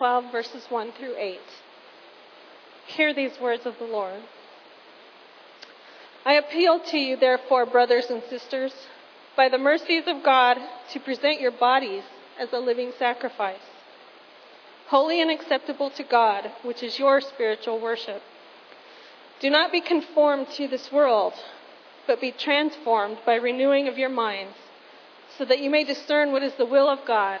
12, verses 1 through 8. Hear these words of the Lord. I appeal to you, therefore, brothers and sisters, by the mercies of God, to present your bodies as a living sacrifice, holy and acceptable to God, which is your spiritual worship. Do not be conformed to this world, but be transformed by renewing of your minds, so that you may discern what is the will of God,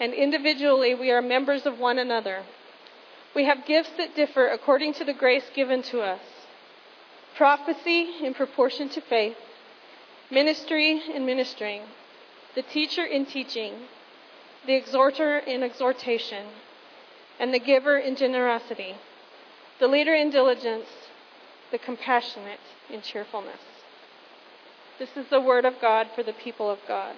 and individually we are members of one another. We have gifts that differ according to the grace given to us. Prophecy in proportion to faith, ministry in ministering, the teacher in teaching, the exhorter in exhortation, and the giver in generosity, the leader in diligence, the compassionate in cheerfulness. This is the word of God for the people of God.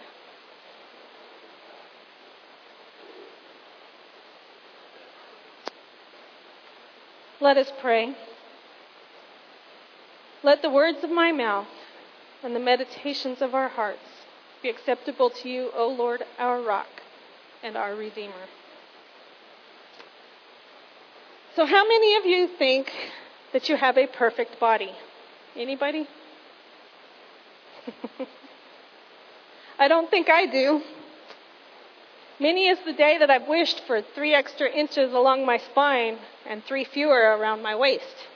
Let us pray. Let the words of my mouth and the meditations of our hearts be acceptable to you, O Lord, our rock and our redeemer. So how many of you think that you have a perfect body? Anybody? I don't think I do. Many is the day that I've wished for three extra inches along my spine and three fewer around my waist.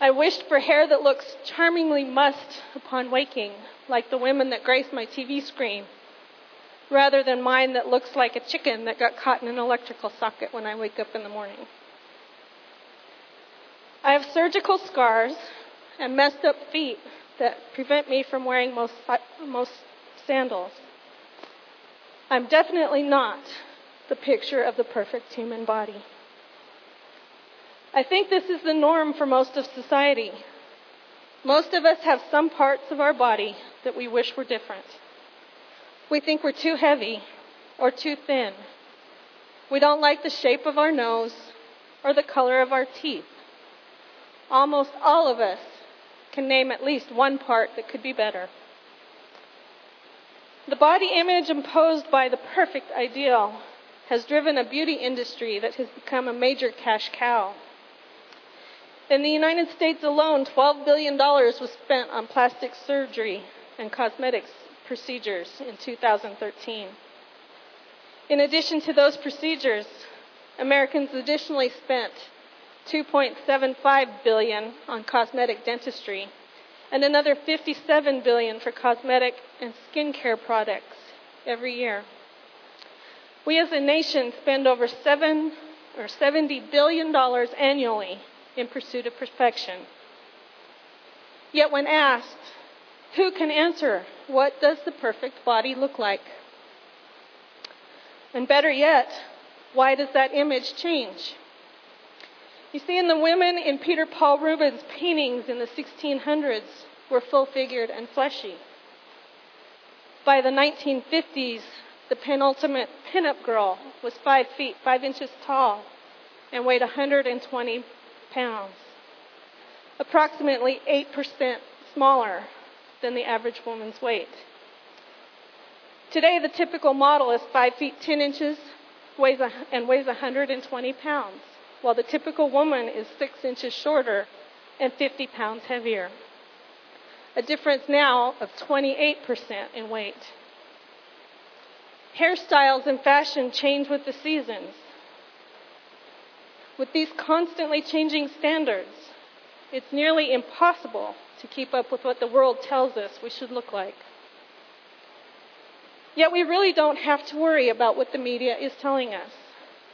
I wished for hair that looks charmingly mussed upon waking, like the women that grace my TV screen, rather than mine that looks like a chicken that got caught in an electrical socket when I wake up in the morning. I have surgical scars and messed up feet that prevent me from wearing most, most sandals. I'm definitely not the picture of the perfect human body. I think this is the norm for most of society. Most of us have some parts of our body that we wish were different. We think we're too heavy or too thin. We don't like the shape of our nose or the color of our teeth. Almost all of us can name at least one part that could be better. The body image imposed by the perfect ideal has driven a beauty industry that has become a major cash cow. In the United States alone, $12 billion was spent on plastic surgery and cosmetics procedures in 2013. In addition to those procedures, Americans additionally spent 2.75 billion on cosmetic dentistry and another 57 billion for cosmetic and skincare products every year. We as a nation spend over 7 or 70 billion dollars annually in pursuit of perfection. Yet when asked, who can answer what does the perfect body look like? And better yet, why does that image change? You see, in the women in Peter Paul Rubens' paintings in the 1600s were full figured and fleshy. By the 1950s, the penultimate pinup girl was five feet, five inches tall, and weighed 120 pounds, approximately 8% smaller than the average woman's weight. Today, the typical model is 5 feet 10 inches weighs and weighs 120 pounds while the typical woman is six inches shorter and 50 pounds heavier. A difference now of 28% in weight. Hairstyles and fashion change with the seasons. With these constantly changing standards, it's nearly impossible to keep up with what the world tells us we should look like. Yet we really don't have to worry about what the media is telling us.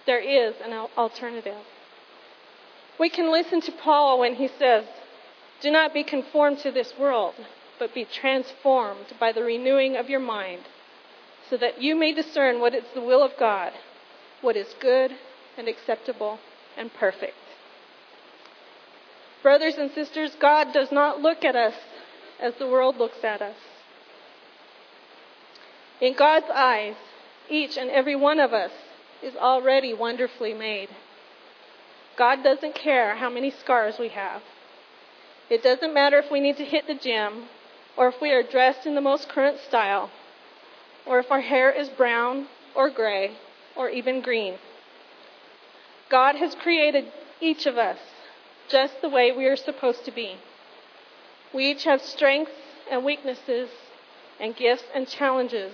There is an alternative. We can listen to Paul when he says, Do not be conformed to this world, but be transformed by the renewing of your mind, so that you may discern what is the will of God, what is good and acceptable and perfect. Brothers and sisters, God does not look at us as the world looks at us. In God's eyes, each and every one of us is already wonderfully made. God doesn't care how many scars we have. It doesn't matter if we need to hit the gym, or if we are dressed in the most current style, or if our hair is brown or gray or even green. God has created each of us just the way we are supposed to be. We each have strengths and weaknesses and gifts and challenges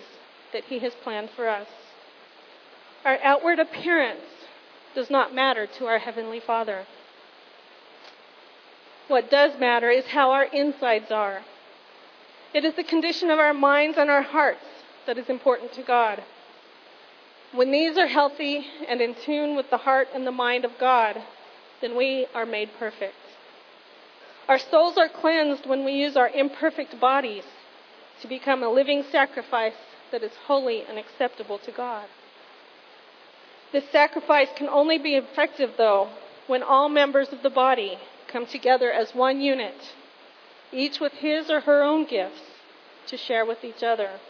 that He has planned for us. Our outward appearance does not matter to our Heavenly Father. What does matter is how our insides are. It is the condition of our minds and our hearts that is important to God. When these are healthy and in tune with the heart and the mind of God, then we are made perfect. Our souls are cleansed when we use our imperfect bodies to become a living sacrifice that is holy and acceptable to God. This sacrifice can only be effective, though, when all members of the body come together as one unit, each with his or her own gifts to share with each other.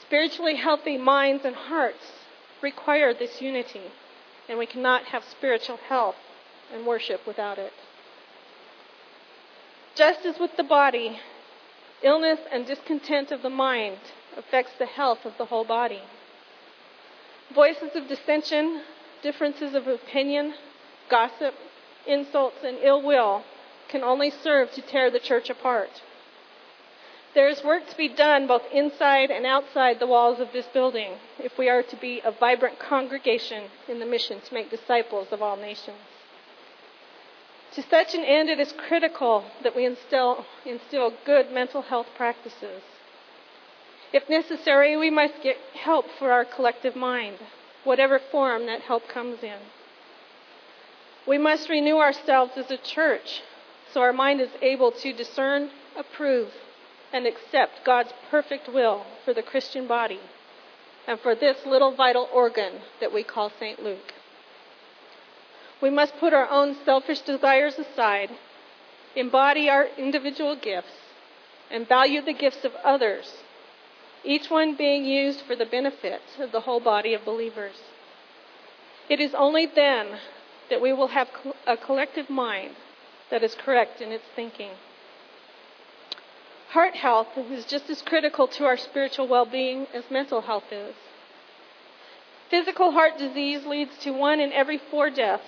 Spiritually healthy minds and hearts require this unity, and we cannot have spiritual health and worship without it. Just as with the body, illness and discontent of the mind affects the health of the whole body. Voices of dissension, differences of opinion, gossip, insults, and ill will can only serve to tear the church apart. There is work to be done both inside and outside the walls of this building if we are to be a vibrant congregation in the mission to make disciples of all nations. To such an end, it is critical that we instill, instill good mental health practices. If necessary, we must get help for our collective mind, whatever form that help comes in. We must renew ourselves as a church so our mind is able to discern, approve, and accept God's perfect will for the Christian body and for this little vital organ that we call St. Luke. We must put our own selfish desires aside, embody our individual gifts, and value the gifts of others, each one being used for the benefit of the whole body of believers. It is only then that we will have a collective mind that is correct in its thinking. Heart health is just as critical to our spiritual well being as mental health is. Physical heart disease leads to one in every four deaths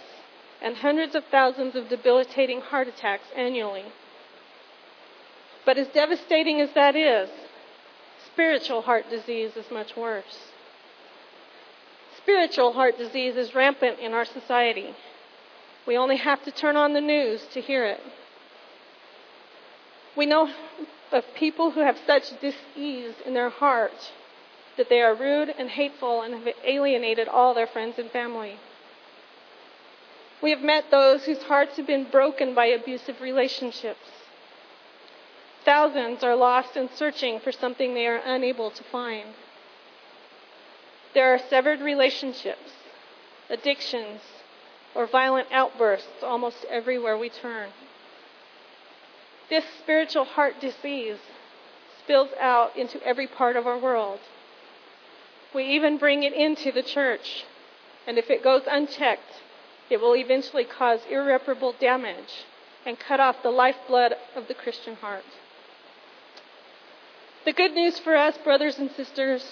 and hundreds of thousands of debilitating heart attacks annually. But as devastating as that is, spiritual heart disease is much worse. Spiritual heart disease is rampant in our society. We only have to turn on the news to hear it. We know of people who have such dis-ease in their heart that they are rude and hateful and have alienated all their friends and family. We have met those whose hearts have been broken by abusive relationships. Thousands are lost in searching for something they are unable to find. There are severed relationships, addictions, or violent outbursts almost everywhere we turn. This spiritual heart disease spills out into every part of our world. We even bring it into the church, and if it goes unchecked, it will eventually cause irreparable damage and cut off the lifeblood of the Christian heart. The good news for us, brothers and sisters,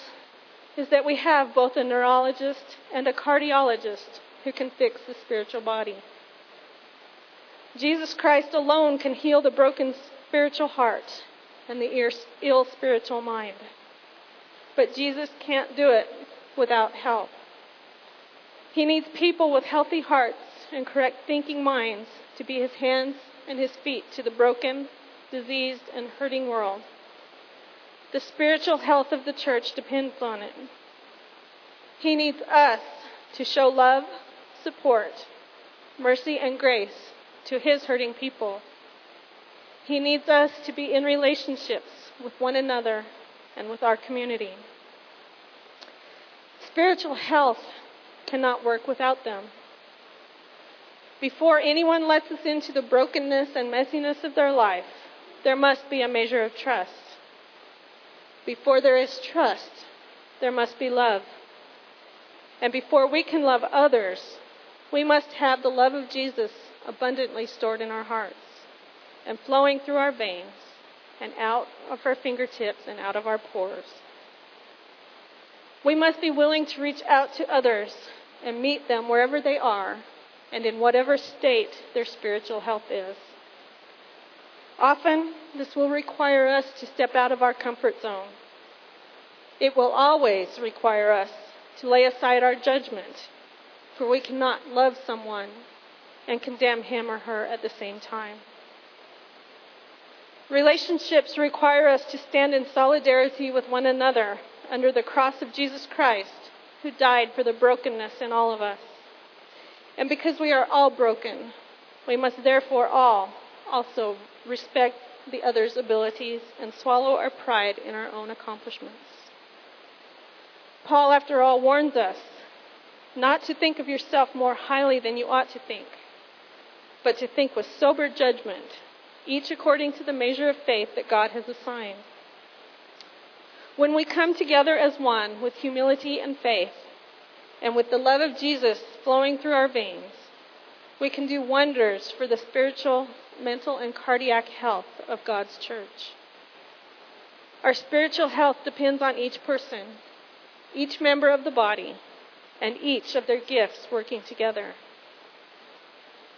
is that we have both a neurologist and a cardiologist who can fix the spiritual body. Jesus Christ alone can heal the broken spiritual heart and the ill spiritual mind. But Jesus can't do it without help. He needs people with healthy hearts and correct thinking minds to be his hands and his feet to the broken, diseased, and hurting world. The spiritual health of the church depends on it. He needs us to show love, support, mercy, and grace to his hurting people. He needs us to be in relationships with one another and with our community. Spiritual health cannot work without them. Before anyone lets us into the brokenness and messiness of their life, there must be a measure of trust. Before there is trust, there must be love. And before we can love others, we must have the love of Jesus abundantly stored in our hearts and flowing through our veins and out of our fingertips and out of our pores. We must be willing to reach out to others and meet them wherever they are and in whatever state their spiritual health is. Often, this will require us to step out of our comfort zone. It will always require us to lay aside our judgment, for we cannot love someone and condemn him or her at the same time. Relationships require us to stand in solidarity with one another under the cross of Jesus Christ, who died for the brokenness in all of us. And because we are all broken, we must therefore all also respect the other's abilities and swallow our pride in our own accomplishments. Paul, after all, warns us not to think of yourself more highly than you ought to think, but to think with sober judgment, each according to the measure of faith that God has assigned. When we come together as one with humility and faith, and with the love of Jesus flowing through our veins, we can do wonders for the spiritual, mental, and cardiac health of God's church. Our spiritual health depends on each person, each member of the body, and each of their gifts working together.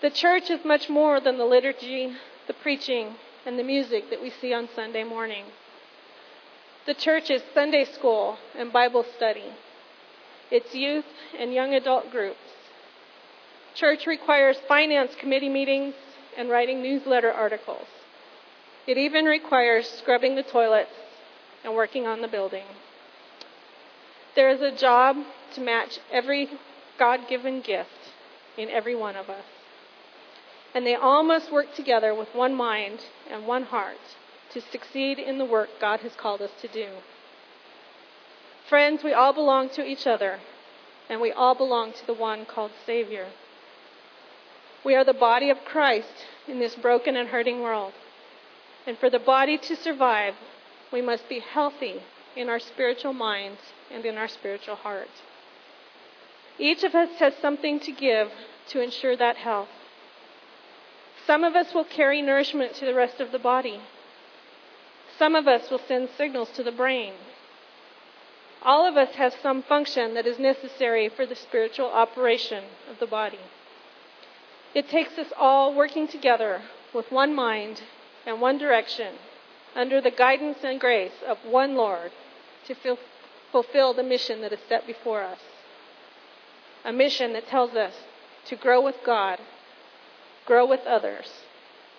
The church is much more than the liturgy, the preaching, and the music that we see on Sunday morning. The church is Sunday school and Bible study. It's youth and young adult groups. Church requires finance committee meetings and writing newsletter articles. It even requires scrubbing the toilets and working on the building. There is a job to match every God given gift in every one of us. And they all must work together with one mind and one heart to succeed in the work God has called us to do. Friends, we all belong to each other, and we all belong to the one called Savior. We are the body of Christ in this broken and hurting world. And for the body to survive, we must be healthy in our spiritual minds and in our spiritual hearts. Each of us has something to give to ensure that health. Some of us will carry nourishment to the rest of the body. Some of us will send signals to the brain. All of us have some function that is necessary for the spiritual operation of the body. It takes us all working together with one mind and one direction under the guidance and grace of one Lord to fulfill the mission that is set before us. A mission that tells us to grow with God grow with others,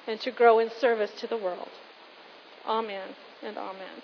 and to grow in service to the world. Amen and amen.